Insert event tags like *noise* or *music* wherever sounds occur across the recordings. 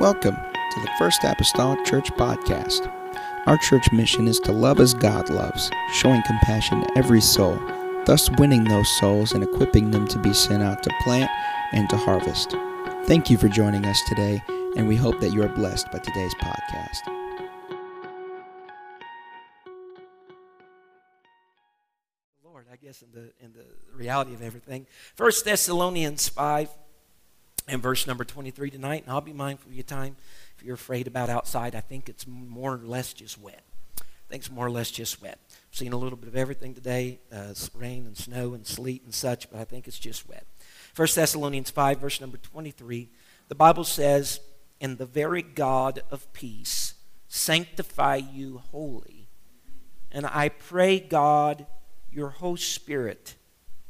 Welcome to the First Apostolic Church Podcast. Our church mission is to love as God loves, showing compassion to every soul, thus winning those souls and equipping them to be sent out to plant and to harvest. Thank you for joining us today, and we hope that you are blessed by today's podcast. Lord, I guess in the in the reality of everything. First Thessalonians five and verse number twenty three tonight, and I'll be mindful of your time. If you're afraid about outside, I think it's more or less just wet. I think it's more or less just wet. I've seen a little bit of everything today, uh, rain and snow and sleet and such, but I think it's just wet. First Thessalonians five, verse number twenty three, the Bible says, "And the very God of peace sanctify you wholly." And I pray, God, your whole spirit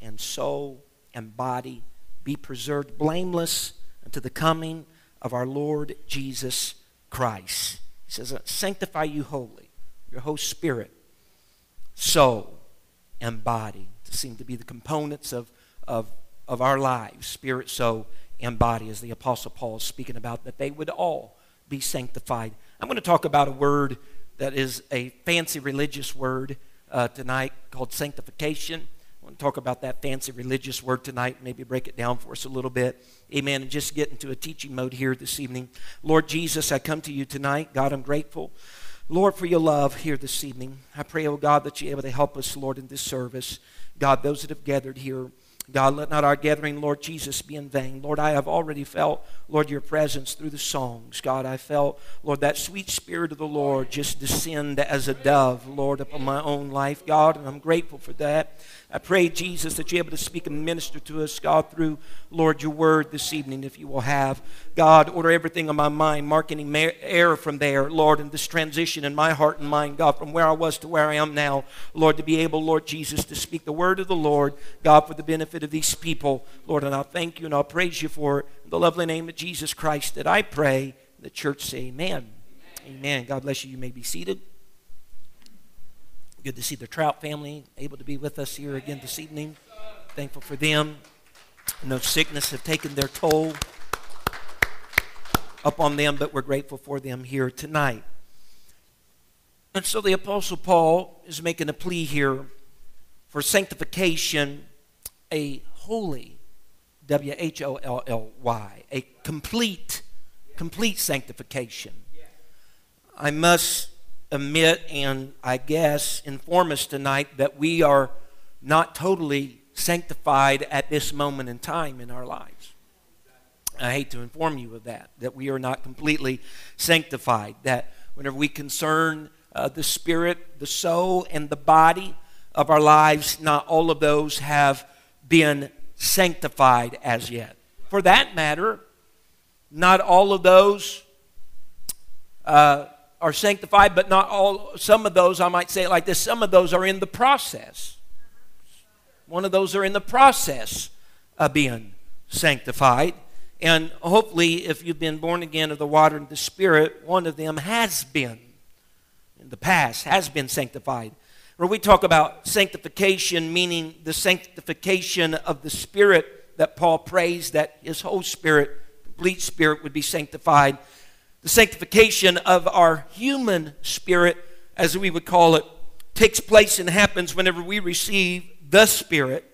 and soul and body be preserved blameless unto the coming of our Lord Jesus Christ. He says, Sanctify you wholly, your whole spirit, soul, and body to seem to be the components of, of, of our lives spirit, soul, and body, as the Apostle Paul is speaking about, that they would all be sanctified. I'm going to talk about a word that is a fancy religious word uh, tonight called sanctification. Want to talk about that fancy religious word tonight, maybe break it down for us a little bit. Amen. And just get into a teaching mode here this evening. Lord Jesus, I come to you tonight. God, I'm grateful. Lord, for your love here this evening. I pray, oh God, that you're able to help us, Lord, in this service. God, those that have gathered here, God, let not our gathering, Lord Jesus, be in vain. Lord, I have already felt, Lord, your presence through the songs. God, I felt, Lord, that sweet spirit of the Lord just descend as a dove, Lord, upon my own life, God, and I'm grateful for that. I pray, Jesus, that you're able to speak and minister to us, God, through, Lord, your word this evening, if you will have. God, order everything in my mind, mark any error from there, Lord, in this transition in my heart and mind, God, from where I was to where I am now, Lord, to be able, Lord Jesus, to speak the word of the Lord, God, for the benefit of these people, Lord, and I'll thank you and I'll praise you for the lovely name of Jesus Christ that I pray. The church say amen. Amen. amen. God bless you. You may be seated. Good to see the Trout family able to be with us here again this evening. Thankful for them. No sickness have taken their toll upon them, but we're grateful for them here tonight. And so the Apostle Paul is making a plea here for sanctification, a holy, W H O L L Y, a complete, complete sanctification. I must admit and I guess inform us tonight that we are not totally sanctified at this moment in time in our lives. I hate to inform you of that, that we are not completely sanctified, that whenever we concern uh, the spirit, the soul, and the body of our lives, not all of those have been sanctified as yet. For that matter, not all of those uh, are sanctified, but not all, some of those, I might say it like this, some of those are in the process. One of those are in the process of being sanctified. And hopefully, if you've been born again of the water and the Spirit, one of them has been, in the past, has been sanctified. Or we talk about sanctification, meaning the sanctification of the Spirit that Paul prays that his whole spirit, complete spirit, would be sanctified the sanctification of our human spirit, as we would call it, takes place and happens whenever we receive the Spirit,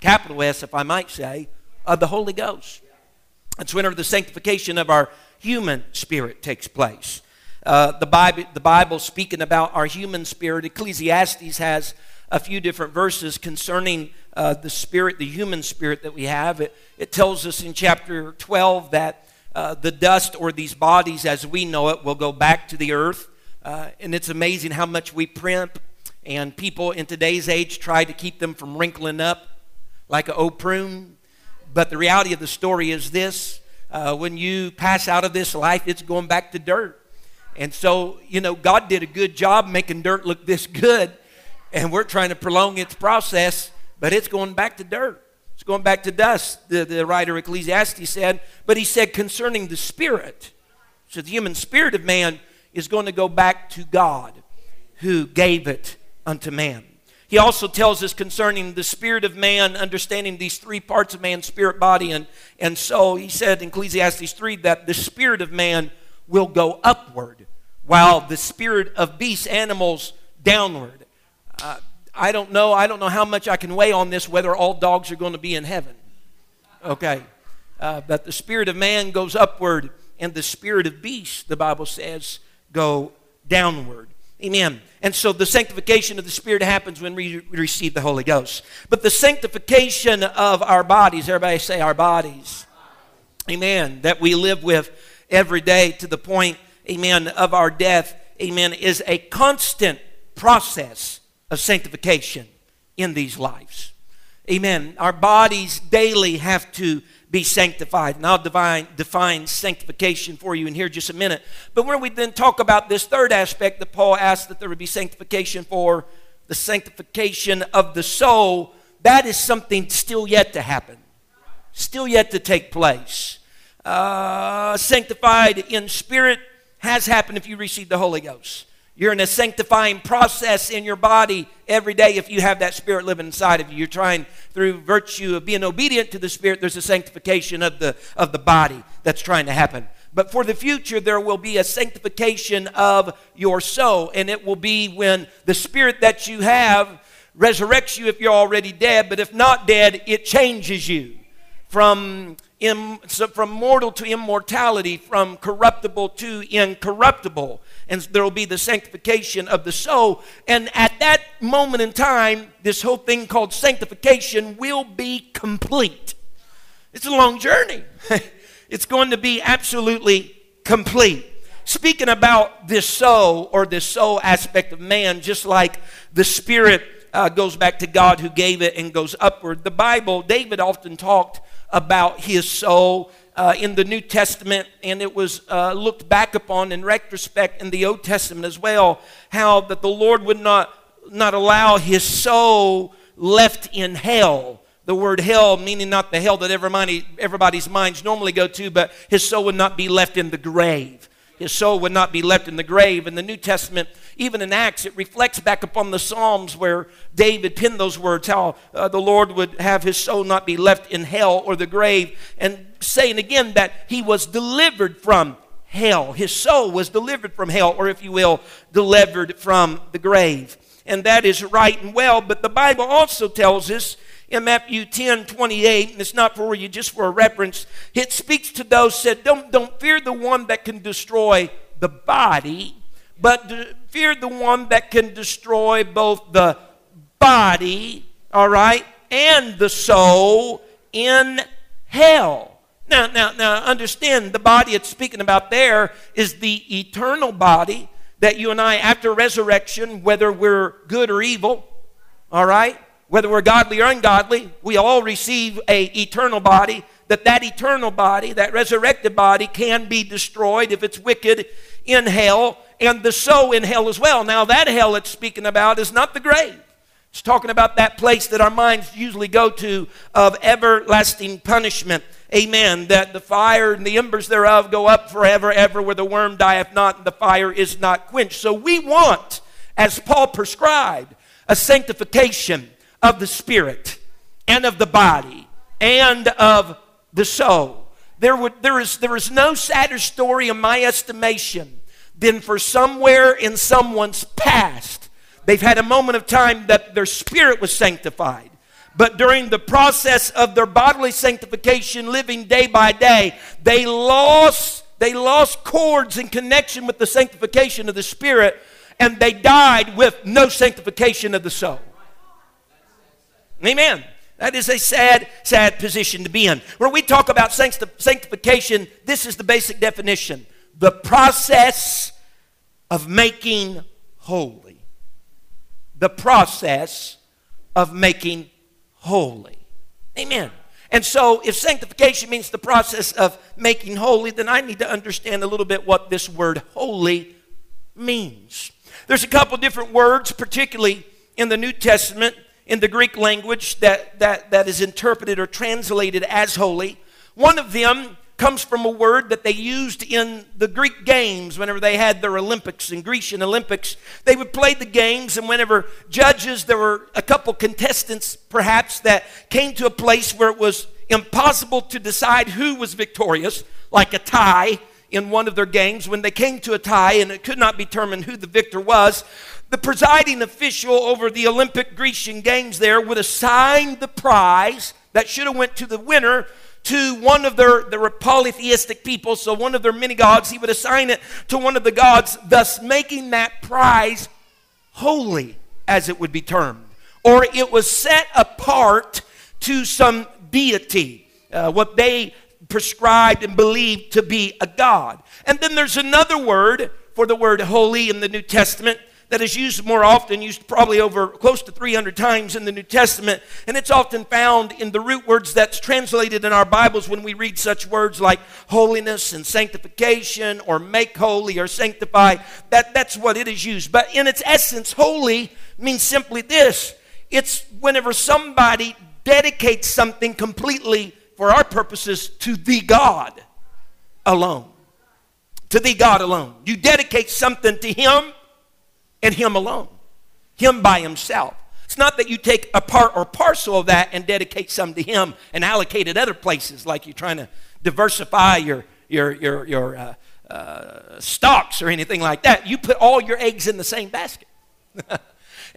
capital S, if I might say, of the Holy Ghost. It's whenever the sanctification of our human spirit takes place. Uh, the, Bible, the Bible, speaking about our human spirit, Ecclesiastes has a few different verses concerning uh, the spirit, the human spirit that we have. It, it tells us in chapter 12 that uh, the dust or these bodies as we know it will go back to the earth. Uh, and it's amazing how much we primp, and people in today's age try to keep them from wrinkling up like an old prune. But the reality of the story is this uh, when you pass out of this life, it's going back to dirt. And so, you know, God did a good job making dirt look this good, and we're trying to prolong its process, but it's going back to dirt. It's going back to dust, the, the writer Ecclesiastes said. But he said concerning the spirit, so the human spirit of man is going to go back to God who gave it unto man. He also tells us concerning the spirit of man, understanding these three parts of man spirit, body, and, and soul. He said in Ecclesiastes 3 that the spirit of man will go upward, while the spirit of beasts, animals, downward. Uh, I don't know. I don't know how much I can weigh on this, whether all dogs are going to be in heaven. Okay. Uh, but the spirit of man goes upward, and the spirit of beast, the Bible says, go downward. Amen. And so the sanctification of the Spirit happens when we receive the Holy Ghost. But the sanctification of our bodies, everybody say our bodies. Amen. That we live with every day to the point, amen, of our death, amen, is a constant process of sanctification in these lives. Amen. Our bodies daily have to be sanctified. And I'll define, define sanctification for you in here just a minute. But when we then talk about this third aspect that Paul asked that there would be sanctification for, the sanctification of the soul, that is something still yet to happen, still yet to take place. Uh, sanctified in spirit has happened if you receive the Holy Ghost. You're in a sanctifying process in your body every day if you have that Spirit living inside of you. You're trying through virtue of being obedient to the Spirit, there's a sanctification of the, of the body that's trying to happen. But for the future, there will be a sanctification of your soul, and it will be when the Spirit that you have resurrects you if you're already dead, but if not dead, it changes you from Im, from mortal to immortality, from corruptible to incorruptible. And there will be the sanctification of the soul. And at that moment in time, this whole thing called sanctification will be complete. It's a long journey. *laughs* it's going to be absolutely complete. Speaking about this soul or this soul aspect of man, just like the spirit uh, goes back to God who gave it and goes upward, the Bible, David often talked about his soul uh, in the New Testament, and it was uh, looked back upon in retrospect in the Old Testament as well, how that the Lord would not, not allow his soul left in hell. The word hell meaning not the hell that everybody, everybody's minds normally go to, but his soul would not be left in the grave. His soul would not be left in the grave. In the New Testament, even in Acts, it reflects back upon the Psalms where David penned those words how uh, the Lord would have his soul not be left in hell or the grave, and saying again that he was delivered from hell. His soul was delivered from hell, or if you will, delivered from the grave. And that is right and well, but the Bible also tells us in Matthew 10 28, and it's not for you, just for a reference, it speaks to those said, Don't, don't fear the one that can destroy the body, but fear the one that can destroy both the body, all right, and the soul in hell. Now, now, now, understand the body it's speaking about there is the eternal body that you and I, after resurrection, whether we're good or evil, all right, whether we're godly or ungodly, we all receive a eternal body. That that eternal body, that resurrected body, can be destroyed if it's wicked in hell, and the soul in hell as well. Now that hell it's speaking about is not the grave. It's talking about that place that our minds usually go to of everlasting punishment. Amen. That the fire and the embers thereof go up forever, ever, where the worm dieth not and the fire is not quenched. So we want, as Paul prescribed, a sanctification of the spirit and of the body and of the soul. There, would, there, is, there is no sadder story in my estimation than for somewhere in someone's past, they've had a moment of time that their spirit was sanctified. But during the process of their bodily sanctification, living day by day, they lost, they lost cords in connection with the sanctification of the spirit, and they died with no sanctification of the soul. Amen. That is a sad, sad position to be in. When we talk about sanctification, this is the basic definition the process of making holy. The process of making holy. Amen. And so, if sanctification means the process of making holy, then I need to understand a little bit what this word holy means. There's a couple different words, particularly in the New Testament, in the Greek language that, that, that is interpreted or translated as holy. One of them comes from a word that they used in the Greek games whenever they had their Olympics and Grecian Olympics. They would play the games, and whenever judges, there were a couple contestants perhaps that came to a place where it was impossible to decide who was victorious, like a tie in one of their games. When they came to a tie and it could not be determined who the victor was, the presiding official over the Olympic Grecian Games there would assign the prize that should have went to the winner to one of their, their polytheistic people, so one of their many gods, he would assign it to one of the gods, thus making that prize holy, as it would be termed. Or it was set apart to some deity, uh, what they prescribed and believed to be a god. And then there's another word for the word holy in the New Testament that is used more often, used probably over close to 300 times in the New Testament, and it's often found in the root words that's translated in our Bibles when we read such words like holiness and sanctification or make holy or sanctify. That, that's what it is used. But in its essence, holy means simply this it's whenever somebody dedicates something completely, for our purposes, to the God alone. To the God alone. You dedicate something to Him and Him alone, Him by Himself. It's not that you take a part or parcel of that and dedicate some to Him and allocate it other places, like you're trying to diversify your your your your uh, uh, stocks or anything like that. You put all your eggs in the same basket, *laughs*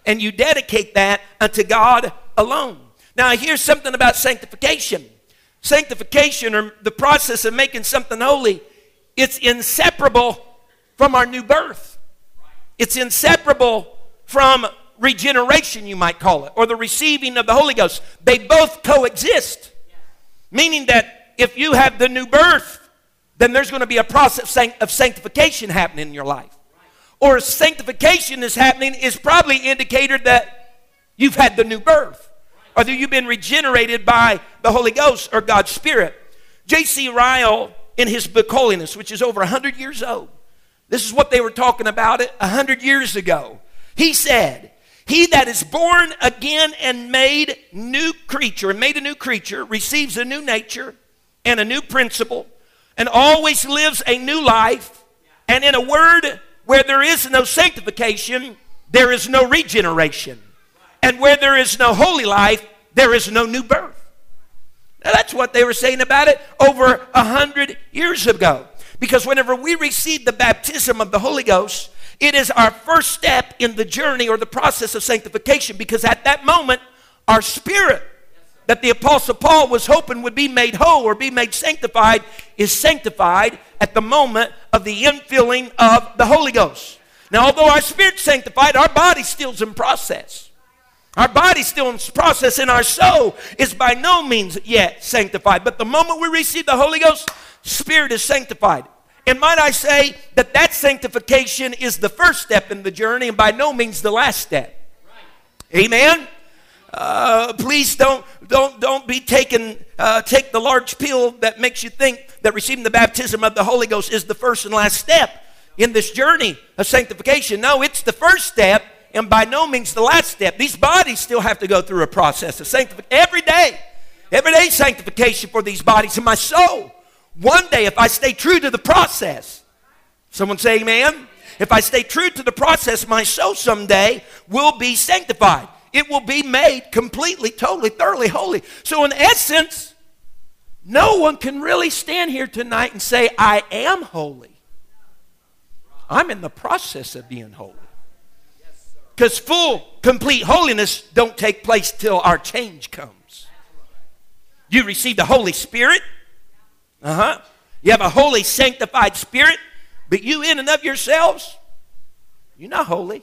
and you dedicate that unto God alone. Now, here's something about sanctification. Sanctification, or the process of making something holy, it's inseparable from our new birth. It's inseparable from regeneration, you might call it, or the receiving of the Holy Ghost. They both coexist. Meaning that if you have the new birth, then there's going to be a process of sanctification happening in your life. Or sanctification is happening is probably indicator that you've had the new birth. Or that you've been regenerated by the Holy Ghost or God's Spirit. J.C. Ryle, in his book Holiness, which is over 100 years old, this is what they were talking about it hundred years ago. He said, He that is born again and made new creature, and made a new creature, receives a new nature and a new principle, and always lives a new life. And in a word, where there is no sanctification, there is no regeneration. And where there is no holy life, there is no new birth. Now, that's what they were saying about it over a hundred years ago. Because whenever we receive the baptism of the Holy Ghost, it is our first step in the journey or the process of sanctification because at that moment, our spirit that the Apostle Paul was hoping would be made whole or be made sanctified is sanctified at the moment of the infilling of the Holy Ghost. Now, although our spirit's sanctified, our body's still in process. Our body's still in process, and our soul is by no means yet sanctified. But the moment we receive the Holy Ghost, spirit is sanctified. And might I say that that sanctification is the first step in the journey and by no means the last step. Amen. Uh, please don't don't don't be taken uh, take the large pill that makes you think that receiving the baptism of the Holy Ghost is the first and last step in this journey of sanctification. No, it's the first step and by no means the last step. These bodies still have to go through a process of sanctification every day. Every day sanctification for these bodies and my soul. One day, if I stay true to the process, someone say amen. If I stay true to the process, my soul someday will be sanctified. It will be made completely, totally, thoroughly holy. So, in essence, no one can really stand here tonight and say, I am holy. I'm in the process of being holy. Because full, complete holiness don't take place till our change comes. You receive the Holy Spirit uh huh. You have a holy, sanctified spirit, but you, in and of yourselves, you're not holy.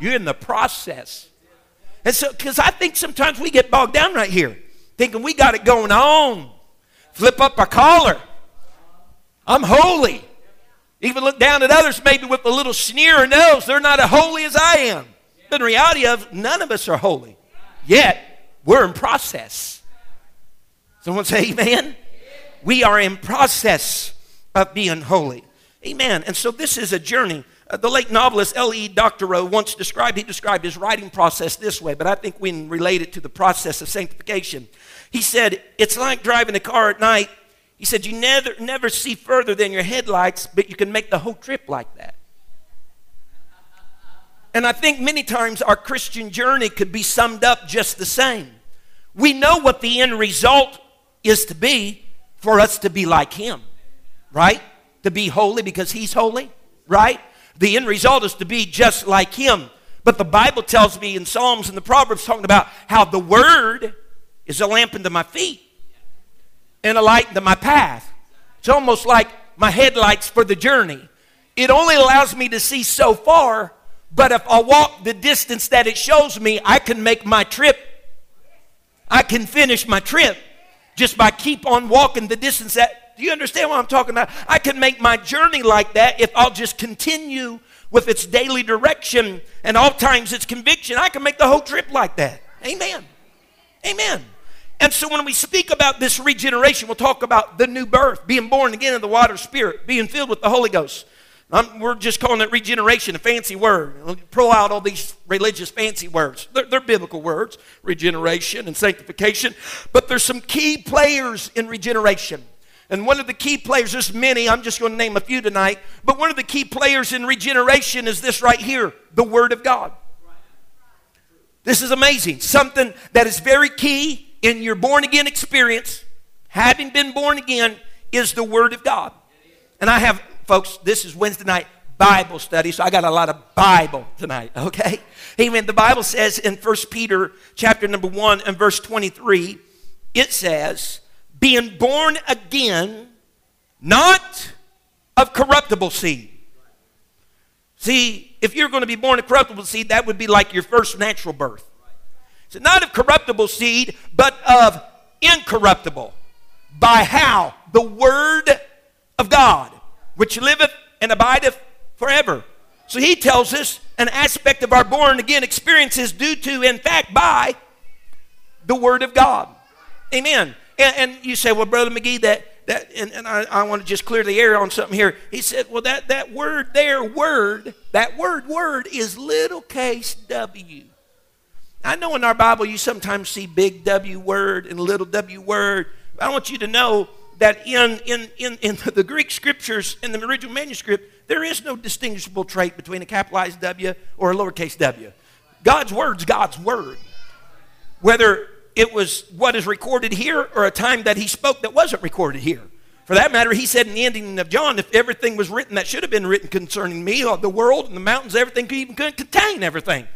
You're in the process. And so, because I think sometimes we get bogged down right here, thinking we got it going on. Flip up our collar. I'm holy. Even look down at others maybe with a little sneer or nose. They're not as holy as I am. In reality of none of us are holy. Yet we're in process. Someone say amen. We are in process of being holy. Amen. And so this is a journey. Uh, the late novelist L.E. Doctorow once described, he described his writing process this way, but I think we can relate it to the process of sanctification. He said, It's like driving a car at night He said, You never, never see further than your headlights, but you can make the whole trip like that. And I think many times our Christian journey could be summed up just the same. We know what the end result is to be for us to be like Him, right? To be holy because He's holy, right? The end result is to be just like Him. But the Bible tells me in Psalms and the Proverbs talking about how the Word is a lamp unto my feet and a light unto my path. It's almost like my headlights for the journey. It only allows me to see so far, but if I walk the distance that it shows me, I can make my trip. I can finish my trip just by keep on walking the distance that do you understand what I'm talking about? I can make my journey like that if I'll just continue with its daily direction and all times its conviction. I can make the whole trip like that. Amen. Amen. And so when we speak about this regeneration, we'll talk about the new birth, being born again in the water spirit, being filled with the Holy Ghost. I'm, we're just calling it regeneration, a fancy word. Pull out all these religious fancy words. They're, they're, biblical words, regeneration and sanctification. But there's some key players in regeneration. And one of the key players, there's many, I'm just going to name a few tonight. But one of the key players in regeneration is this right here the Word of God. This is amazing. Something that is very key in your born again experience, having been born again, is the Word of God. And I have folks, this is Wednesday night Bible study, so I got a lot of Bible tonight, *laughs* okay? Amen. The Bible says in 1 Peter chapter number 1 and verse 23, it says, being born again, not of corruptible seed. See, if you're going to be born of corruptible seed, that would be like your first natural birth. So not of corruptible seed, but of incorruptible. By how? The Word of God which liveth and abideth forever. So he tells us an aspect of our born again experience is due to, in fact, by the Word of God. Amen. And, and you say, well, Brother McGee, that, that and, and I, I want to just clear the air on something here. He said, well, that, that word there, word, that word, word is little case W. I know in our Bible you sometimes see big W word and little w word. I want you to know that in, in, in, in *laughs* the Greek scriptures, in the original manuscript, there is no distinguishable trait between a capitalized W or a lowercase w. God's word's God's word. Whether it was what is recorded here or a time that he spoke that wasn't recorded here. For that matter, he said in the ending of John, if everything was written that should have been written concerning me, or the world and the mountains, everything could even contain everything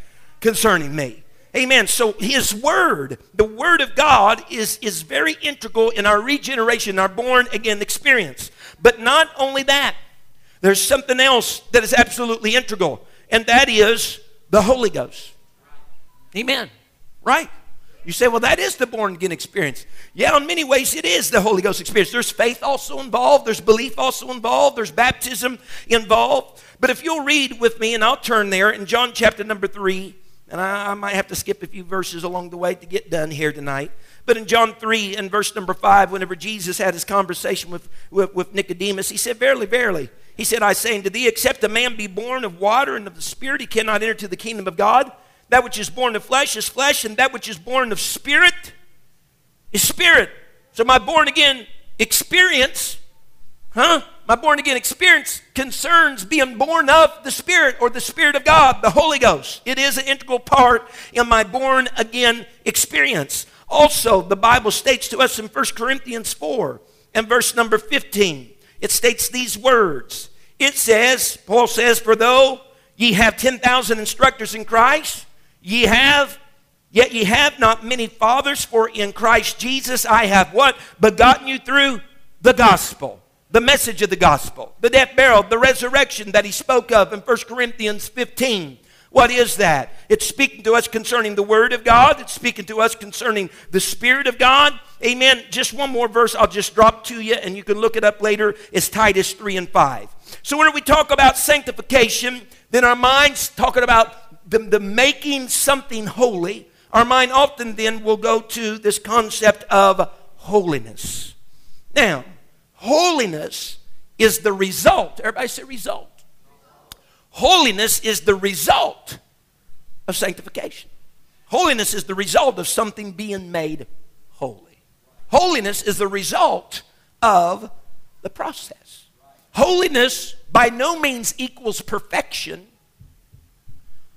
concerning me. Amen. So his word, the word of God, is, is very integral in our regeneration, our born again experience. But not only that, there's something else that is absolutely integral, and that is the Holy Ghost. Amen. Right? You say, well, that is the born again experience. Yeah, in many ways, it is the Holy Ghost experience. There's faith also involved, there's belief also involved, there's baptism involved. But if you'll read with me, and I'll turn there in John chapter number 3 and I, I, might have to skip a few verses along the way to get done here tonight. But in John 3 and verse number 5, whenever Jesus had his conversation with, with, with Nicodemus, he said, Verily, verily, he said, I say unto thee, except a man be born of water and of the Spirit, he cannot enter to the kingdom of God. That which is born of flesh is flesh, and that which is born of spirit is spirit. So my born again experience Huh? My born again experience concerns being born of the Spirit or the Spirit of God, the Holy Ghost. It is an integral part in my born again experience. Also, the Bible states to us in 1 Corinthians 4 and verse number 15, it states these words. It says, Paul says, For though ye have 10,000 instructors in Christ, ye have Yet ye have not many fathers, for in Christ Jesus I have what? Begotten you through the gospel the message of the gospel, the death, burial, the resurrection that he spoke of in 1 Corinthians 15. What is that? It's speaking to us concerning the Word of God. It's speaking to us concerning the Spirit of God. Amen. Just one more verse I'll just drop to you, and you can look it up later. It's Titus 3 and 5. So, when we talk about sanctification, then our mind's talking about the, the making something holy. Our mind often then will go to this concept of holiness. Now, Holiness is the result. Everybody say result. Holiness is the result of sanctification. Holiness is the result of something being made holy. Holiness is the result of the process. Holiness by no means equals perfection.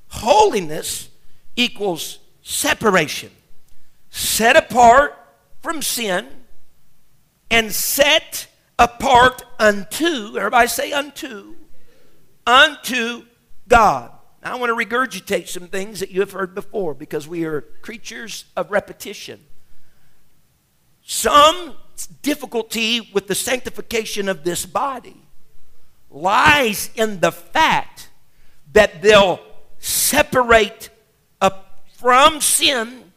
Holiness equals separation, set apart from sin, and set apart unto, everybody say unto, unto God. Now, I want to regurgitate some things that you have heard before because we are creatures of repetition. Some difficulty with the sanctification of this body lies in the fact that they'll separate from sin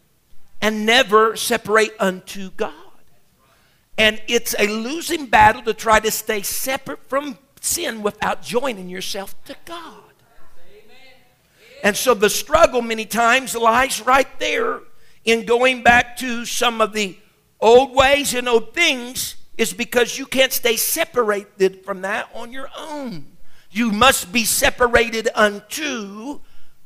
and never separate unto God. And it's a losing battle to try to stay separate from sin without joining yourself to God. And so the struggle many times lies right there in going back to some of the old ways and old things is because you can't stay separated from that on your own. You must be separated unto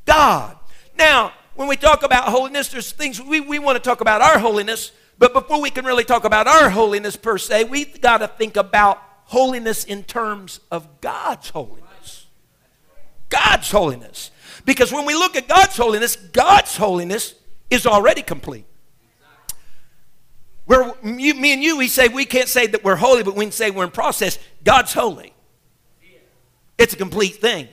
God. Now, when we talk about holiness, there's things we, we want to talk about our holiness, but before we can really talk about our holiness per se, we've got to think about holiness in terms of God's holiness. God's holiness. Because when we look at God's holiness, God's holiness is already complete. Where me and you, we say we can't say that we're holy, but we can say we're in process. God's holy. It's a complete thing.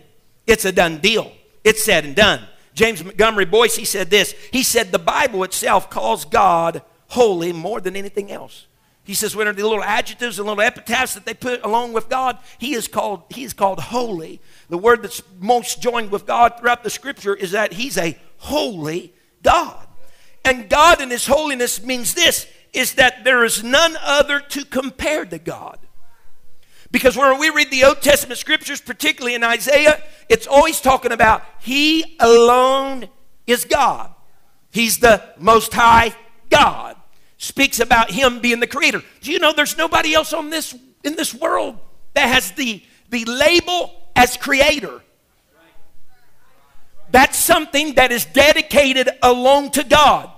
It's a done deal. It's said and done. James Montgomery Boice, he said this. He said the Bible itself calls God holy more than anything else. He says, when are the little adjectives and little epitaphs that they put along with God, he is called, he is called holy. The word that's most joined with God throughout the scripture is that he's a holy God. And God in his holiness means this is that there is none other to compare to God. Because when we read the Old Testament scriptures, particularly in Isaiah, it's always talking about He alone is God. He's the Most High God speaks about him being the creator. Do you know there's nobody else on this in this world that has the, the label as creator? That's something that is dedicated alone to God,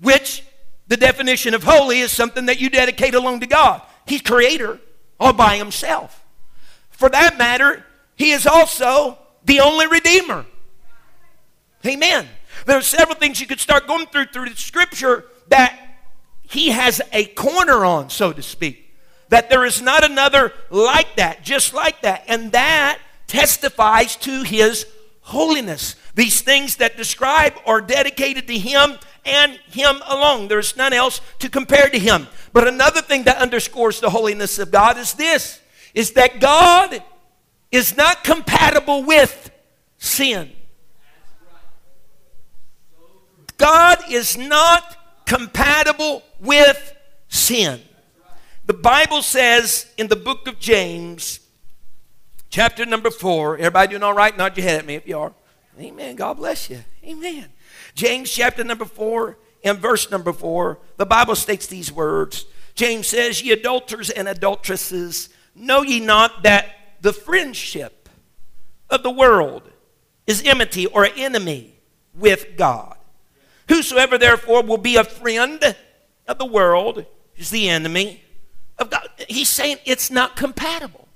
which the definition of holy is something that you dedicate alone to God. He's creator all by himself. For that matter, he is also the only redeemer. Amen. There are several things you could start going through through the scripture that he has a corner on, so to speak. That there is not another like that, just like that. And that testifies to his holiness. These things that describe are dedicated to him and him alone. There's none else to compare to him. But another thing that underscores the holiness of God is this is that God is not compatible with sin. God is not compatible with sin. The Bible says in the book of James, chapter number four, everybody doing all right? Nod your head at me if you are. Amen. God bless you. Amen. James chapter number four and verse number four, the Bible states these words. James says, Ye adulterers and adulteresses, know ye not that the friendship of the world is enmity or enemy with God? Whosoever therefore will be a friend of the world is the enemy of God. He's saying it's not compatible.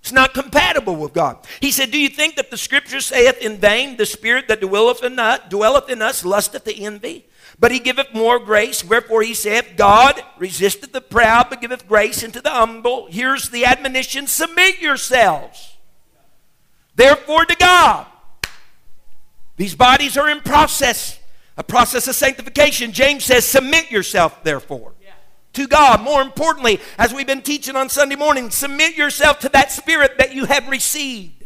It's not compatible with God. He said, Do you think that the scripture saith in vain, the spirit that dwelleth in us, dwelleth in us lusteth to envy? But he giveth more grace. Wherefore he saith, God resisteth the proud, but giveth grace unto the humble. Here's the admonition submit yourselves. Therefore to God. These bodies are in process a process of sanctification. James says, Submit yourself, therefore, yeah. to God. More importantly, as we've been teaching on Sunday morning, submit yourself to that Spirit that you have received.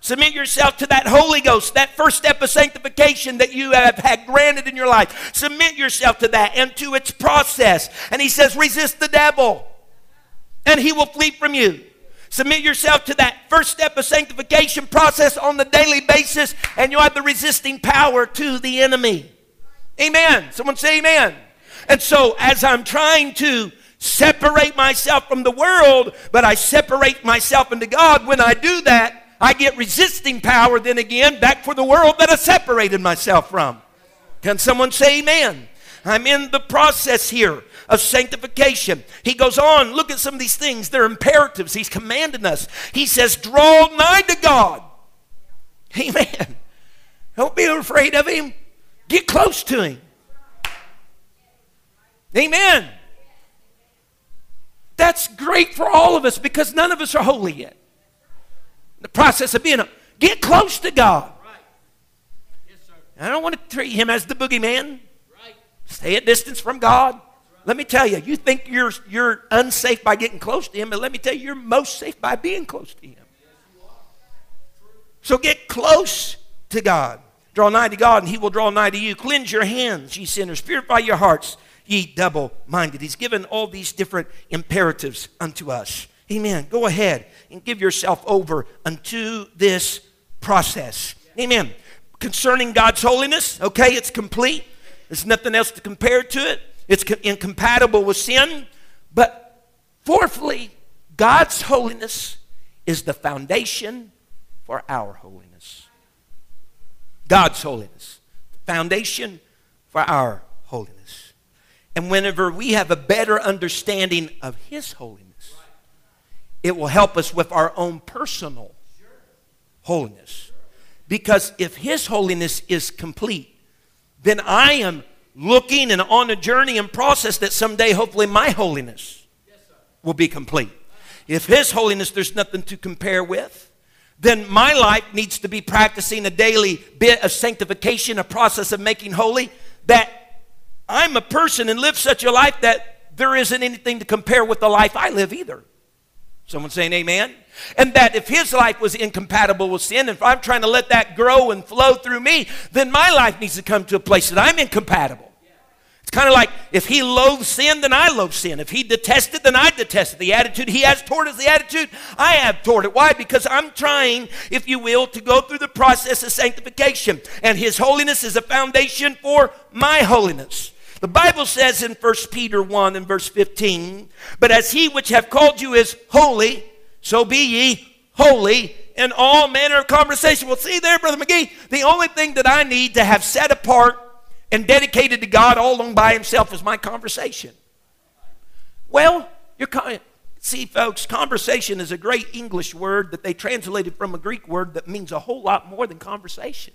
Submit yourself to that Holy Ghost, that first step of sanctification that you have had granted in your life. Submit yourself to that and to its process. And he says, resist the devil, and he will flee from you. Submit yourself to that first step of sanctification process on the daily basis, and you'll have the resisting power to the enemy. Amen. Someone say amen. And so, as I'm trying to separate myself from the world, but I separate myself into God, when I do that, I get resisting power then again back for the world that I separated myself from. Can someone say amen? I'm in the process here of sanctification. He goes on, look at some of these things. They're imperatives. He's commanding us. He says, draw nigh to God. Amen. Don't be afraid of Him. Get close to Him. Amen. That's great for all of us because none of us are holy yet. The process of being a, get close to God. I don't want to treat him as the boogeyman. Stay at distance from God. Let me tell you, you think you're, you're unsafe by getting close to him, but let me tell you, you're most safe by being close to him. So get close to God. Draw nigh to God, and he will draw nigh to you. Cleanse your hands, ye sinners. Purify your hearts, ye double minded. He's given all these different imperatives unto us. Amen. Go ahead and give yourself over unto this process. Amen. Concerning God's holiness, okay, it's complete. There's nothing else to compare to it. It's incompatible with sin. But fourthly, God's holiness is the foundation for our holiness. God's holiness, foundation for our holiness. And whenever we have a better understanding of His holiness, it will help us with our own personal holiness. Because if His holiness is complete, then I am looking and on a journey and process that someday, hopefully, my holiness will be complete. If His holiness there's nothing to compare with, then my life needs to be practicing a daily bit of sanctification, a process of making holy, that I'm a person and live such a life that there isn't anything to compare with the life I live either. Someone saying amen? And that if his life was incompatible with sin, if I'm trying to let that grow and flow through me, then my life needs to come to a place that I'm incompatible. It's kind of like if he loathes sin, then I loathe sin. If he detested, then I detest it. The attitude he has toward it is the attitude I have toward it. Why? Because I'm trying, if you will, to go through the process of sanctification. And his holiness is a foundation for my holiness. The Bible says in 1 Peter 1 and verse 15, But as he which have called you is holy, so be ye holy in all manner of conversation. Well, see there, Brother McGee, the only thing that I need to have set apart and dedicated to God all alone by himself is my conversation. Well, you're see, folks, conversation is a great English word that they translated from a Greek word that means a whole lot more than conversation.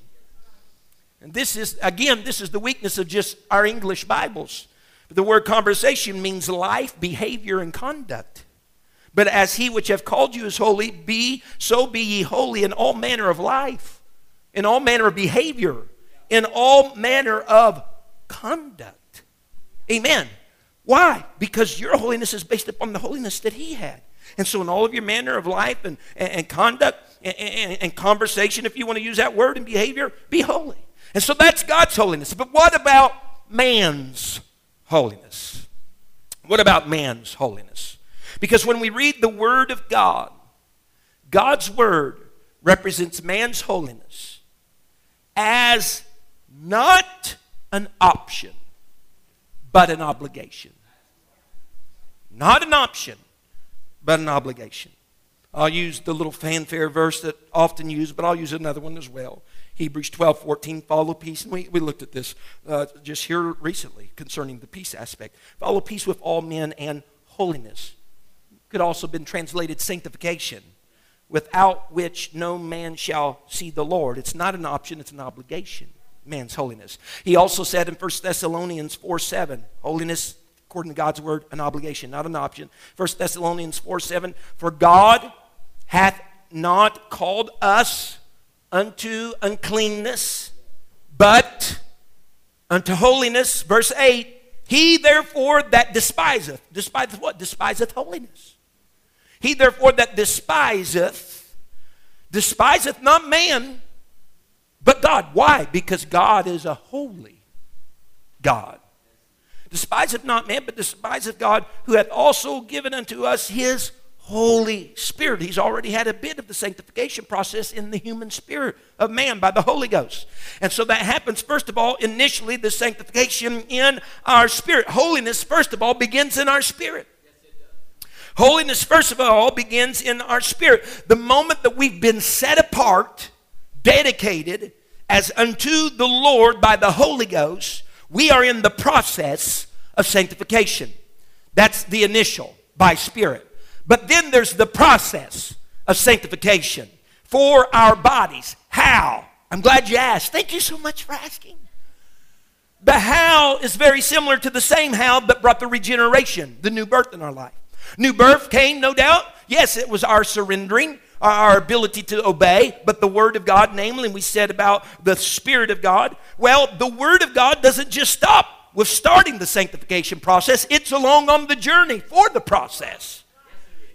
And this is, again, this is the weakness of just our English Bibles. The word conversation means life, behavior, and conduct. But as he which hath called you is holy, be so be ye holy in all manner of life, in all manner of behavior, in all manner of conduct. Amen. Why? Because your holiness is based upon the holiness that he had. And so, in all of your manner of life and, and, and conduct and, and, and conversation, if you want to use that word, and behavior, be holy. And so that's God's holiness. But what about man's holiness? What about man's holiness? Because when we read the Word of God, God's Word represents man's holiness as not an option, but an obligation. Not an option, but an obligation. I'll use the little fanfare verse that often used, but I'll use another one as well. Hebrews 12, 14, follow peace. And we, we looked at this uh, just here recently concerning the peace aspect. Follow peace with all men and holiness. Could also been translated sanctification, without which no man shall see the Lord. It's not an option, it's an obligation, man's holiness. He also said in 1 Thessalonians 4, 7, holiness, according to God's word, an obligation, not an option. 1 Thessalonians 4, 7, for God hath not called us unto uncleanness, but unto holiness. Verse 8 He therefore that despiseth, despiseth what? Despiseth holiness. He therefore that despiseth, despiseth not man, but God. Why? Because God is a holy God. Despiseth not man, but despiseth God, who hath also given unto us his Holy Spirit. He's already had a bit of the sanctification process in the human spirit of man by the Holy Ghost. And so that happens, first of all, initially, the sanctification in our spirit. Holiness, first of all, begins in our spirit. Holiness, first of all, begins in our spirit. The moment that we've been set apart, dedicated as unto the Lord by the Holy Ghost, we are in the process of sanctification. That's the initial by Spirit. But then there's the process of sanctification for our bodies. How? I'm glad you asked. Thank you so much for asking. The how is very similar to the same how that brought the regeneration, the new birth in our life. New birth came, no doubt. Yes, it was our surrendering, our ability to obey, but the Word of God, namely, we said about the Spirit of God. Well, the Word of God doesn't just stop with starting the sanctification process, it's along on the journey for the process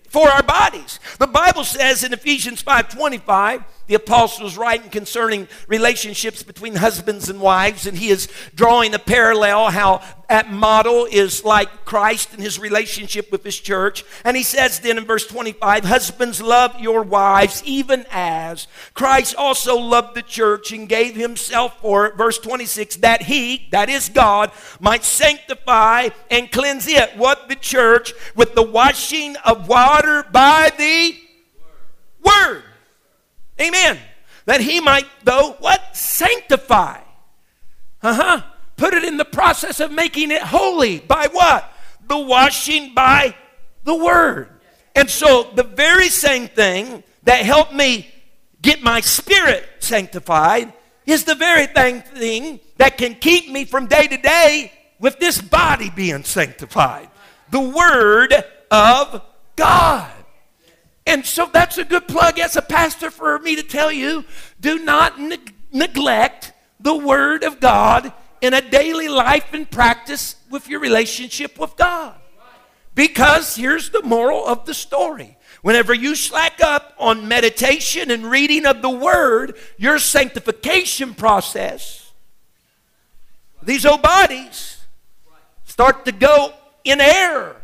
for our bodies. The Bible says in Ephesians 5:25, the apostle is writing concerning relationships between husbands and wives, and he is drawing a parallel how that model is like Christ and his relationship with his church. And he says then in verse 25, Husbands, love your wives, even as Christ also loved the church and gave himself for it. Verse 26, that he, that is God, might sanctify and cleanse it. What the church? With the washing of water by the word. word. Amen. That he might, though, what? Sanctify. Uh huh. Put it in the process of making it holy. By what? The washing by the word. And so, the very same thing that helped me get my spirit sanctified is the very thing, thing that can keep me from day to day with this body being sanctified. The Word of God. And so that's a good plug as a pastor for me to tell you do not ne- neglect the Word of God in a daily life and practice with your relationship with God. Because here's the moral of the story. Whenever you slack up on meditation and reading of the Word, your sanctification process, these old bodies start to go in error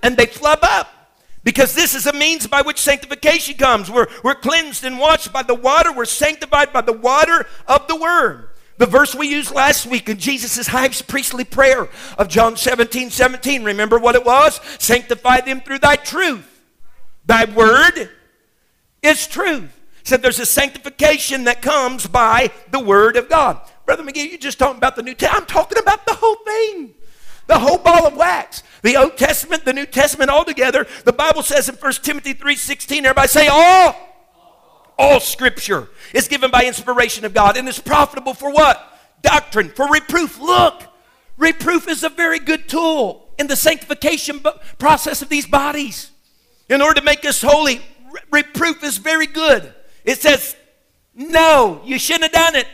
and they flub up. Because this is a means by which sanctification comes. We're, we're cleansed and washed by the water, we're sanctified by the water of the Word. The verse we used last week in Jesus' high priestly prayer of John 17 17. Remember what it was? Sanctify them through thy truth. Thy word is truth. Said there's a sanctification that comes by the word of God. Brother McGee, you're just talking about the New Testament. I'm talking about the whole thing the whole ball of wax. The Old Testament, the New Testament all together. The Bible says in 1 Timothy 3.16, everybody say all. All scripture is given by inspiration of God and is profitable for what? Doctrine, for reproof. Look, reproof is a very good tool in the sanctification process of these bodies. In order to make us holy, reproof is very good. It says, no, you shouldn't have done it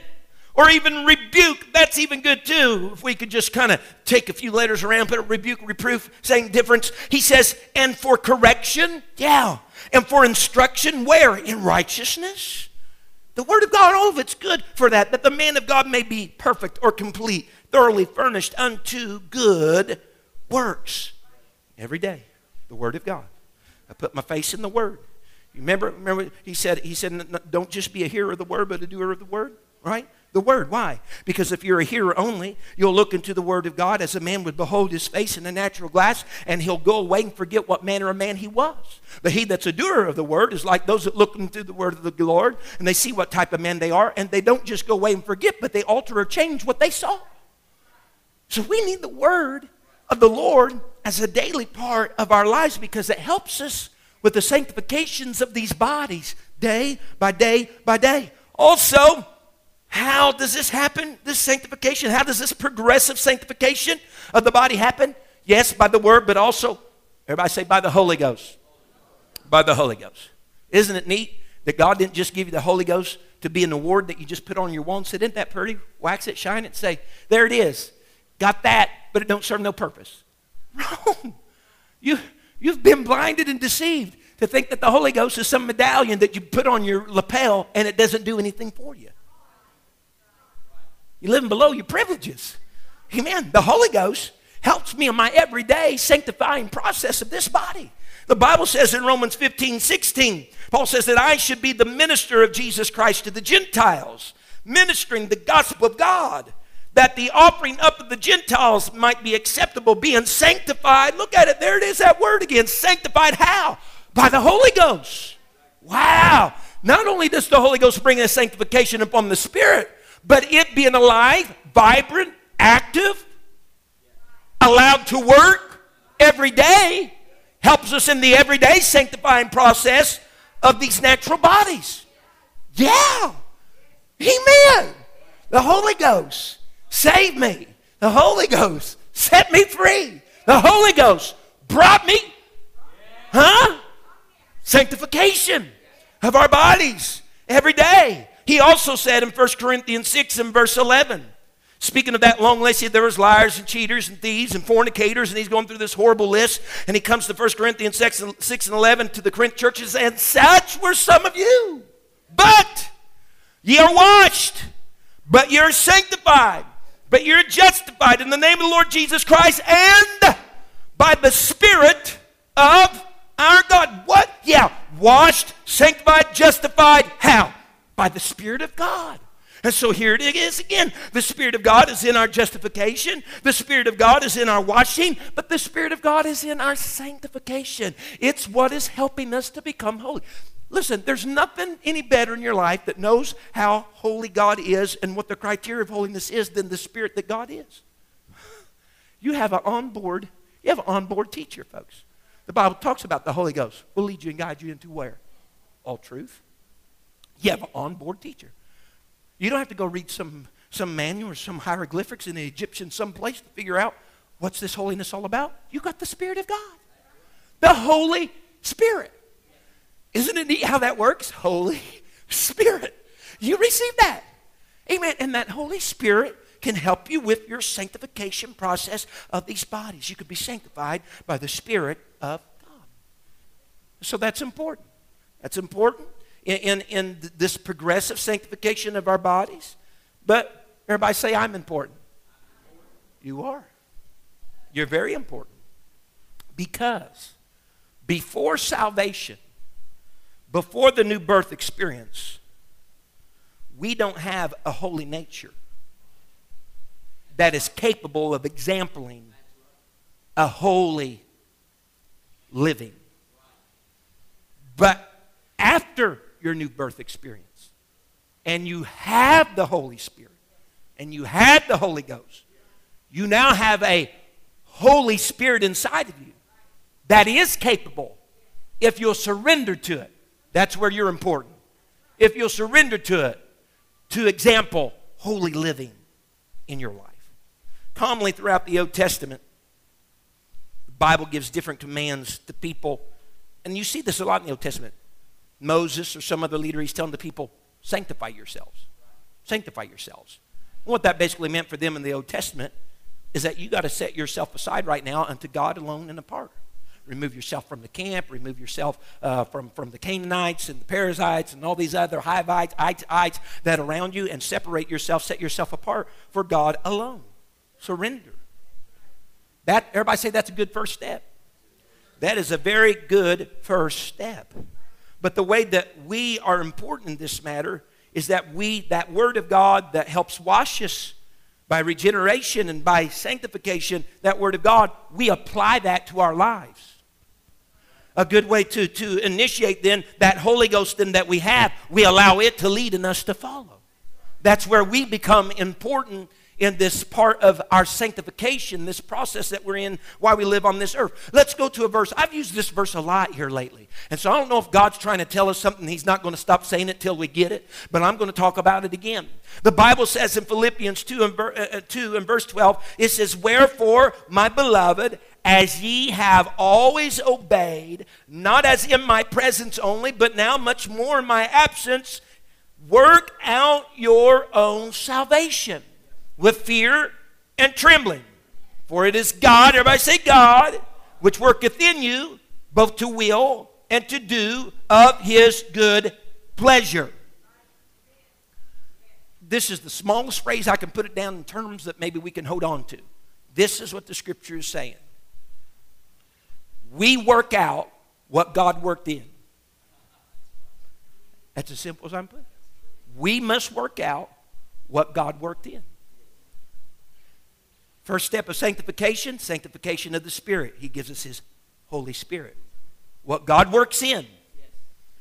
or even rebuke, that's even good too. If we could just kind of take a few letters around, put a rebuke, reproof, same difference. He says, and for correction, yeah. And for instruction, where? In righteousness. The Word of God, oh, all of it's good for that, that the man of God may be perfect or complete, thoroughly furnished unto good works. Every day, the Word of God. I put my face in the Word. You Remember, remember he said, he said, don't just be a hearer of the Word, but a doer of the Word, right? The Word. Why? Because if you're a hearer only, you'll look into the Word of God as a man would behold his face in a natural glass, and he'll go away and forget what manner of man he was. But he that's a doer of the Word is like those that look into the Word of the Lord, and they see what type of man they are, and they don't just go away and forget, but they alter or change what they saw. So we need the Word of the Lord as a daily part of our lives because it helps us with the sanctifications of these bodies day by day by day. Also, how does this happen, this sanctification? How does this progressive sanctification of the body happen? Yes, by the word, but also, everybody say, by the Holy Ghost. By the Holy Ghost. Isn't it neat that God didn't just give you the Holy Ghost to be an award that you just put on your wall and said, Isn't that pretty? Wax it, shine it, say, There it is. Got that, but it don't serve no purpose. *laughs* Wrong. You, you've been blinded and deceived to think that the Holy Ghost is some medallion that you put on your lapel and it doesn't do anything for you. You're living below your privileges. Amen. The Holy Ghost helps me in my everyday sanctifying process of this body. The Bible says in Romans 15, 16, Paul says that I should be the minister of Jesus Christ to the Gentiles, ministering the gospel of God, that the offering up of the Gentiles might be acceptable, being sanctified. Look at it, there it is, that word again. Sanctified how? By the Holy Ghost. Wow. Not only does the Holy Ghost bring a sanctification upon the Spirit, but it being alive, vibrant, active, allowed to work every day, helps us in the everyday sanctifying process of these natural bodies. Yeah. Amen. The Holy Ghost saved me. The Holy Ghost set me free. The Holy Ghost brought me, huh? Sanctification of our bodies every day. He also said in 1 Corinthians 6 and verse 11, Speaking of that long list, there was liars and cheaters and thieves and fornicators, and he's going through this horrible list. And he comes to 1 Corinthians 6 and, 6 and 11 to the Corinth churches, and such were some of you. But ye are washed, but you're sanctified, but you're justified in the name of the Lord Jesus Christ and by the Spirit of our God. What? Yeah, washed, sanctified, justified. How? By the Spirit of God. And so here it is again. The Spirit of God is in our justification, the Spirit of God is in our washing, but the Spirit of God is in our sanctification. It's what is helping us to become holy. Listen, there's nothing any better in your life that knows how holy God is and what the criteria of holiness is than the Spirit that God is. You have an onboard, you have an onboard teacher, folks. The Bible talks about the Holy Ghost. Will lead you and guide you into where? All truth. You have an onboard teacher. You don't have to go read some, some manual or some hieroglyphics in the Egyptian someplace to figure out what's this holiness all about. You got the Spirit of God. The Holy Spirit. Isn't it neat how that works? Holy Spirit. You receive that. Amen. And that Holy Spirit can help you with your sanctification process of these bodies. You could be sanctified by the Spirit of God. So that's important. That's important in, in, in this progressive sanctification of our bodies. But everybody say, I'm important. You are. You're very important. Because before salvation, before the new birth experience, we don't have a holy nature that is capable of exempling a holy living. But after your new birth experience and you have the Holy Spirit and you had the Holy Ghost, you now have a Holy Spirit inside of you that is capable if you'll surrender to it. That's where you're important. If you'll surrender to it, to example holy living in your life. Commonly throughout the Old Testament, the Bible gives different commands to people, and you see this a lot in the Old Testament. Moses or some other leader, he's telling the people, sanctify yourselves. Sanctify yourselves. And what that basically meant for them in the Old Testament is that you got to set yourself aside right now unto God alone and apart. Remove yourself from the camp, remove yourself uh, from, from the Canaanites and the Perizzites and all these other Hivites, ites, that around you, and separate yourself, set yourself apart for God alone. Surrender. That, everybody say that's a good first step. That is a very good first step. But the way that we are important in this matter is that we, that Word of God that helps wash us by regeneration and by sanctification, that Word of God, we apply that to our lives. A good way to, to initiate then that Holy Ghost then that we have, we allow it to lead in us to follow. That's where we become important in this part of our sanctification, this process that we're in while we live on this earth. Let's go to a verse. I've used this verse a lot here lately. And so I don't know if God's trying to tell us something. He's not going to stop saying it till we get it, but I'm going to talk about it again. The Bible says in Philippians 2 and, ver- uh, uh 2 and verse 12, it says, Wherefore, my beloved, as ye have always obeyed, not as in my presence only, but now much more in my absence, work out your own salvation with fear and trembling. For it is God, everybody say God, which worketh in you both to will and to do of his good pleasure. This is the smallest phrase I can put it down in terms that maybe we can hold on to. This is what the scripture is saying. We work out what God worked in. That's as simple as I'm putting it. We must work out what God worked in. First step of sanctification, sanctification of the Spirit. He gives us His Holy Spirit. What God works in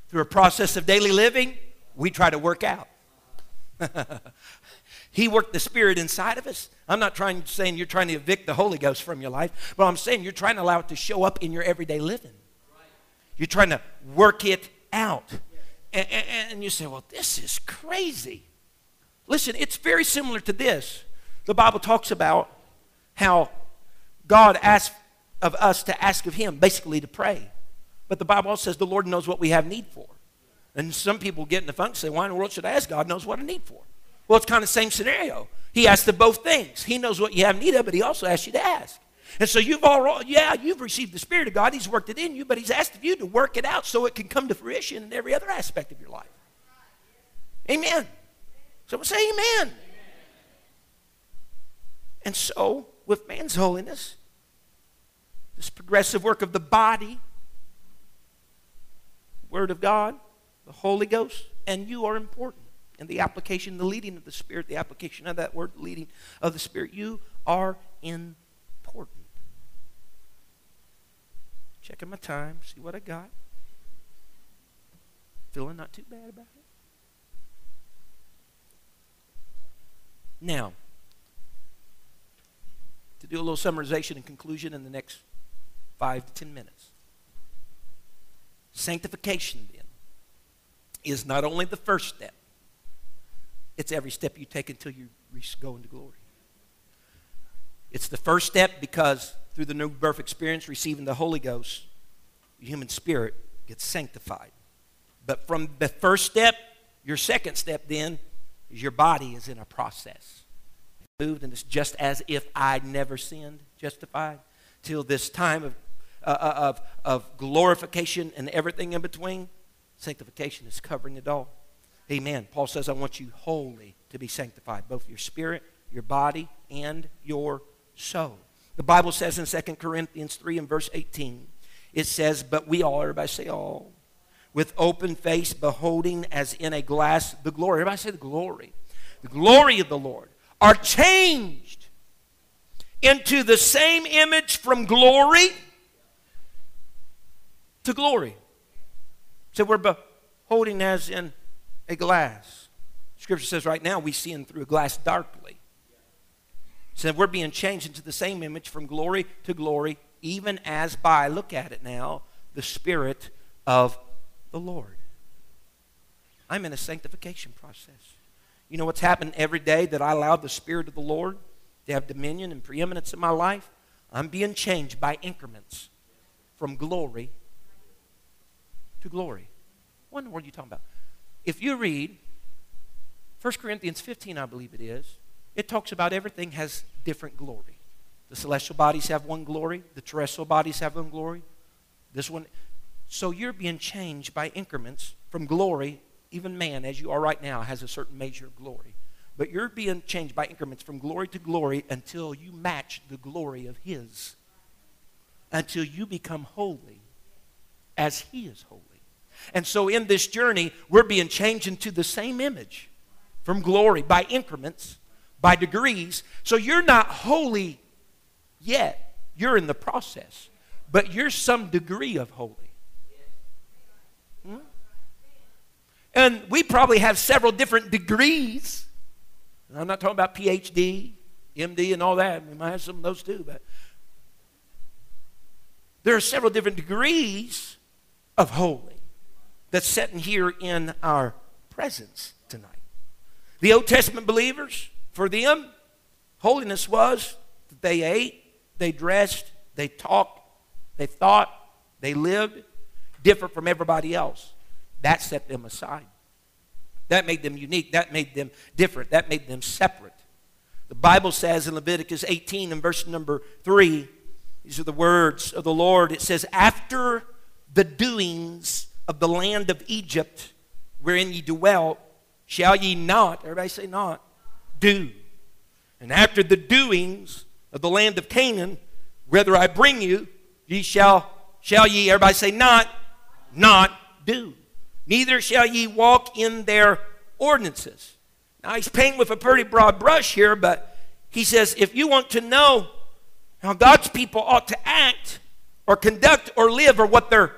through a process of daily living, we try to work out. *laughs* He worked the Spirit inside of us. I'm not trying saying you're trying to evict the Holy Ghost from your life, but I'm saying you're trying to allow it to show up in your everyday living. You're trying to work it out. And, and, and you say, well, this is crazy. Listen, it's very similar to this. The Bible talks about how God asks of us to ask of Him, basically to pray. But the Bible also says the Lord knows what we have need for. And some people get in the funk and say, Why in the world should I ask? God knows what I need for. Well, it's kind of the same scenario. He asks of both things. He knows what you have need of, but He also asks you to ask. And so you've all, yeah, you've received the Spirit of God. He's worked it in you, but He's asked of you to work it out so it can come to fruition in every other aspect of your life. Amen. Someone say amen. amen. And so, with man's holiness, this progressive work of the body, Word of God, the Holy Ghost, and you are important. in the application, the leading of the Spirit, the application of that word, leading of the Spirit, you are important. Checking my time, see what I got. Feeling not too bad about it. Now, to do a little summarization and conclusion in the next five to ten minutes. Sanctification, then, is not only the first step, it's every step you take until you go into glory. It's the first step because through the new birth experience, receiving the Holy Ghost, the human spirit gets sanctified. But from the first step, your second step then is your body is in a process. Moved, and it's just as if I'd never sinned, justified, till this time of uh, uh, of, of glorification and everything in between, sanctification is covering it all. Amen. Paul says, I want you wholly to be sanctified, both your spirit, your body, and your soul. The Bible says in 2 Corinthians 3 and verse 18, it says, But we all, everybody say all, with open face, beholding as in a glass the glory. Everybody say the glory. The glory of the Lord are changed into the same image from glory to glory. So we're beholding as in a glass. Scripture says right now we see in through a glass darkly. So we're being changed into the same image from glory to glory, even as by, look at it now, the Spirit of the Lord. I'm in a sanctification process. You know what's happened every day that I allow the Spirit of the Lord to have dominion and preeminence in my life? I'm being changed by increments from glory to glory. What in the world are you talking about? If you read 1 Corinthians 15, I believe it is, it talks about everything has different glory. The celestial bodies have one glory, the terrestrial bodies have one glory. This one. So you're being changed by increments from glory. Even man, as you are right now, has a certain measure of glory. But you're being changed by increments from glory to glory until you match the glory of His. Until you become holy as He is holy. And so in this journey, we're being changed into the same image from glory by increments, by degrees. So you're not holy yet. You're in the process. But you're some degree of holy. And we probably have several different degrees. I'm not talking about PhD, MD, and all that. We might have some of those too, but there are several different degrees of holy that's sitting here in our presence tonight. The Old Testament believers, for them, holiness was that they ate, they dressed, they talked, they thought, they lived different from everybody else. That set them aside. That made them unique. That made them different. That made them separate. The Bible says in Leviticus 18 and verse number 3, these are the words of the Lord. It says, After the doings of the land of Egypt wherein ye dwell, shall ye not, everybody say not, do. And after the doings of the land of Canaan, whither I bring you, ye shall, shall ye, everybody say not, not do. Neither shall ye walk in their ordinances. Now he's painting with a pretty broad brush here, but he says if you want to know how God's people ought to act or conduct or live or what their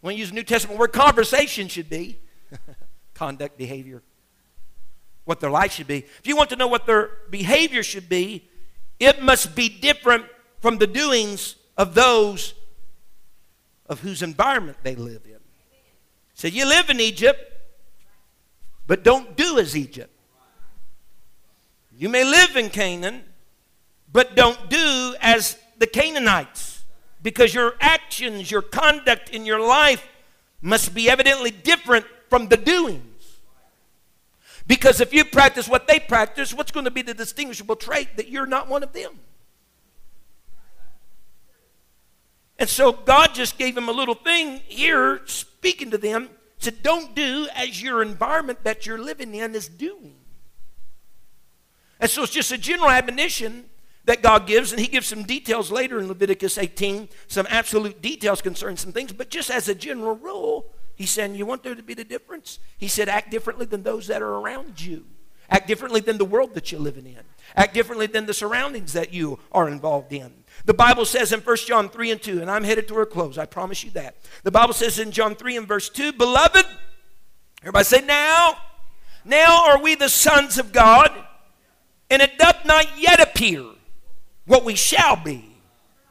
when you use New Testament word, conversation should be *laughs* conduct, behavior. what their life should be, if you want to know what their behavior should be, it must be different from the doings of those of whose environment they live in. So you live in Egypt, but don't do as Egypt. You may live in Canaan, but don't do as the Canaanites because your actions, your conduct in your life must be evidently different from the doings. Because if you practice what they practice, what's going to be the distinguishable trait that you're not one of them? And so God just gave him a little thing here, speaking to them, said, Don't do as your environment that you're living in is doing. And so it's just a general admonition that God gives, and He gives some details later in Leviticus 18, some absolute details concerning some things, but just as a general rule, He's saying, You want there to be the difference? He said, Act differently than those that are around you. Act differently than the world that you're living in. Act differently than the surroundings that you are involved in. The Bible says in 1 John 3 and 2, and I'm headed toward a close, I promise you that. The Bible says in John 3 and verse 2, Beloved, everybody say, Now, now are we the sons of God, and it doth not yet appear what we shall be.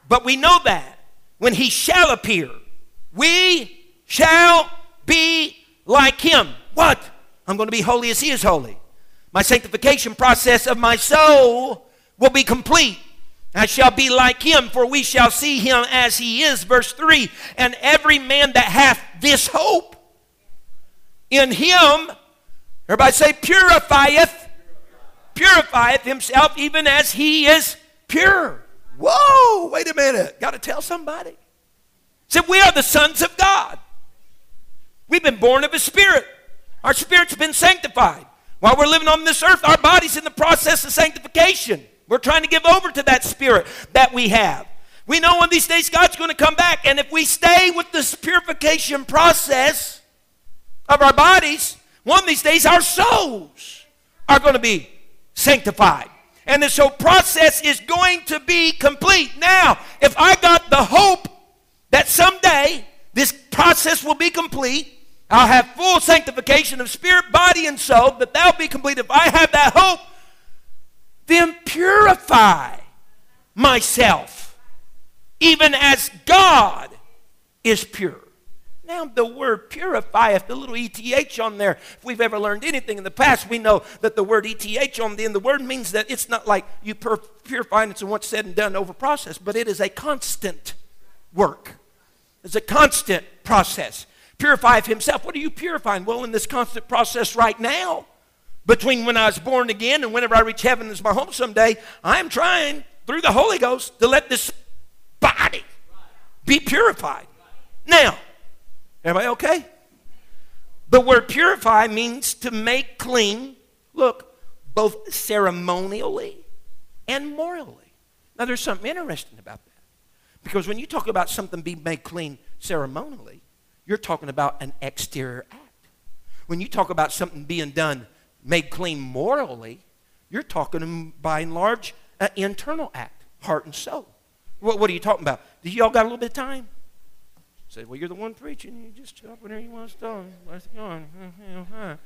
But we know that when he shall appear, we shall be like him. What? I'm going to be holy as he is holy. My sanctification process of my soul will be complete. I shall be like him, for we shall see him as he is. Verse 3 And every man that hath this hope in him, everybody say, purifieth, purifieth himself even as he is pure. Whoa, wait a minute. Got to tell somebody. Said, we are the sons of God. We've been born of His Spirit. Our spirit's been sanctified. While we're living on this earth, our body's in the process of sanctification. We're trying to give over to that spirit that we have. We know one of these days God's going to come back, and if we stay with this purification process of our bodies, one of these days our souls are going to be sanctified. And this whole process is going to be complete. Now, if I got the hope that someday this process will be complete, I'll have full sanctification of spirit, body, and soul, that that'll be complete. If I have that hope, then purify myself, even as God is pure. Now, the word purify, if the little ETH on there, if we've ever learned anything in the past, we know that the word ETH on the end, the word means that it's not like you pur- purify and it's a once said and done over process, but it is a constant work. It's a constant process. Purifieth himself. What are you purifying? Well, in this constant process right now, between when I was born again and whenever I reach heaven as my home someday, I'm trying through the Holy Ghost to let this body be purified. Now, Everybody okay? The word purify means to make clean, look, both ceremonially and morally. Now, there's something interesting about that. Because when you talk about something being made clean ceremonially, you're talking about an exterior act. When you talk about something being done, made clean morally, you're talking by and large an internal act, heart and soul. What, what are you talking about? Do y'all got a little bit of time? said, Well, you're the one preaching. You just stop whenever you want to stop. Let's go on.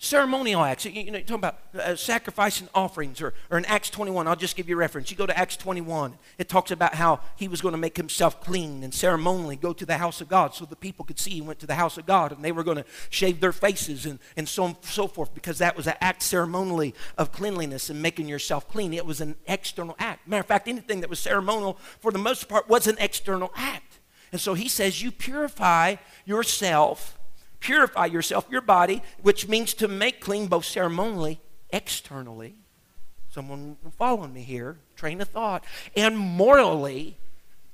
Ceremonial acts. You, you know, you're talking about uh, sacrifice and offerings, or, or in Acts 21. I'll just give you a reference. You go to Acts 21. It talks about how he was going to make himself clean and ceremonially go to the house of God so the people could see he went to the house of God and they were going to shave their faces and, and so on so forth because that was an act ceremonially of cleanliness and making yourself clean. It was an external act. Matter of fact, anything that was ceremonial for the most part was an external act. And so he says, You purify yourself, purify yourself, your body, which means to make clean both ceremonially, externally. Someone following me here, train of thought, and morally,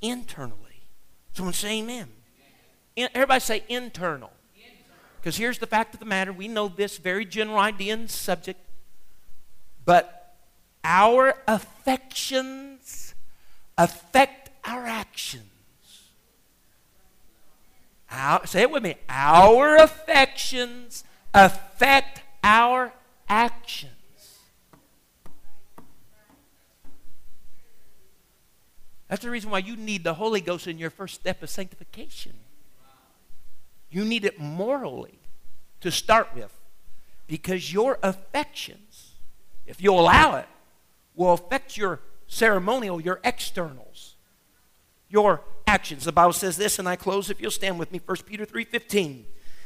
internally. Someone say amen. Everybody say internal. Because here's the fact of the matter we know this very general idea and subject, but our affections affect our actions. Our, say it with me. Our affections affect our actions. That's the reason why you need the Holy Ghost in your first step of sanctification. You need it morally to start with. Because your affections, if you allow it, will affect your ceremonial, your externals, your actions. The Bible says this, and I close if you'll stand with me, 1 Peter 3.15.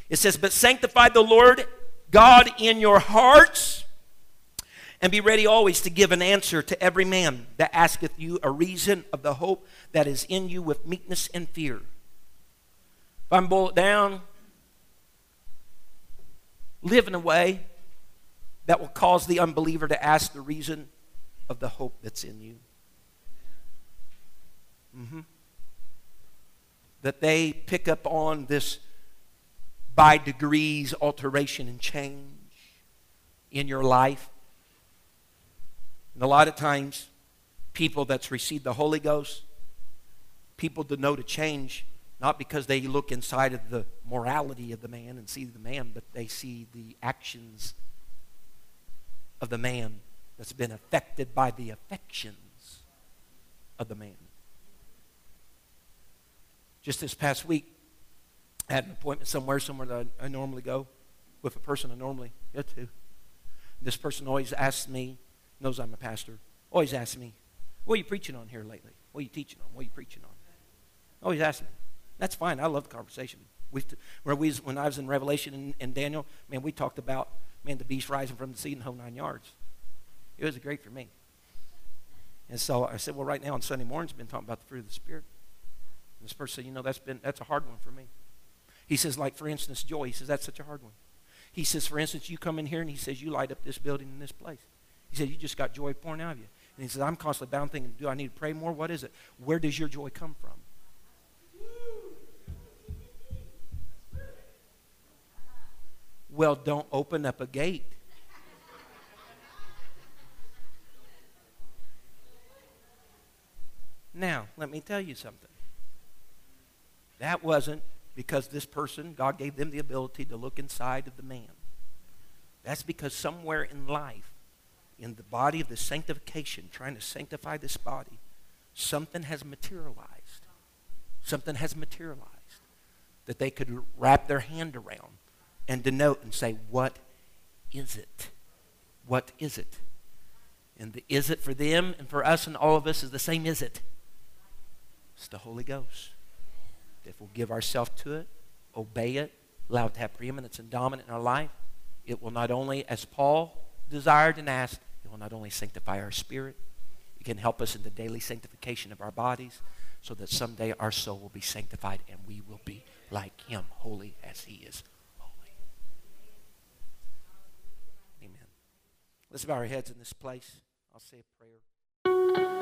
It says, But sanctify the Lord God in your hearts, and be ready always to give an answer to every man that asketh you a reason of the hope that is in you with meekness and fear. If I'm boil it down, live in a way that will cause the unbeliever to ask the reason of the hope that's in you. Mm-hmm. That they pick up on this by degrees alteration and change in your life. And a lot of times, people that's received the Holy Ghost, people denote a change not because they look inside of the morality of the man and see the man, but they see the actions of the man that's been affected by the affections of the man. Just this past week, I had an appointment somewhere, somewhere that I, I normally go with a person I normally get to. This person always asks me, knows I'm a pastor, always asks me, What are you preaching on here lately? What are you teaching on? What are you preaching on? Always asks me. That's fine. I love the conversation. We, we, when I was in Revelation and, and Daniel, man, we talked about, man, the beast rising from the sea and the whole nine yards. It was great for me. And so I said, well, right now on Sunday mornings, I've been talking about the fruit of the Spirit. And this person said, you know, that's been that's a hard one for me. He says, like, for instance, joy. He says, that's such a hard one. He says, for instance, you come in here and he says, you light up this building in this place. He said, you just got joy pouring out of you. And he says, I'm constantly bound thinking, do I need to pray more? What is it? Where does your joy come from? Well, don't open up a gate. Now, let me tell you something. That wasn't because this person, God gave them the ability to look inside of the man. That's because somewhere in life, in the body of the sanctification, trying to sanctify this body, something has materialized. Something has materialized that they could wrap their hand around and denote and say, What is it? What is it? And the is it for them and for us and all of us is the same is it? It's the Holy Ghost. If we'll give ourselves to it, obey it, allow it to have preeminence and dominant in our life, it will not only, as Paul desired and asked, it will not only sanctify our spirit, it can help us in the daily sanctification of our bodies so that someday our soul will be sanctified and we will be like him, holy as he is holy. Amen. Let's bow our heads in this place. I'll say a prayer.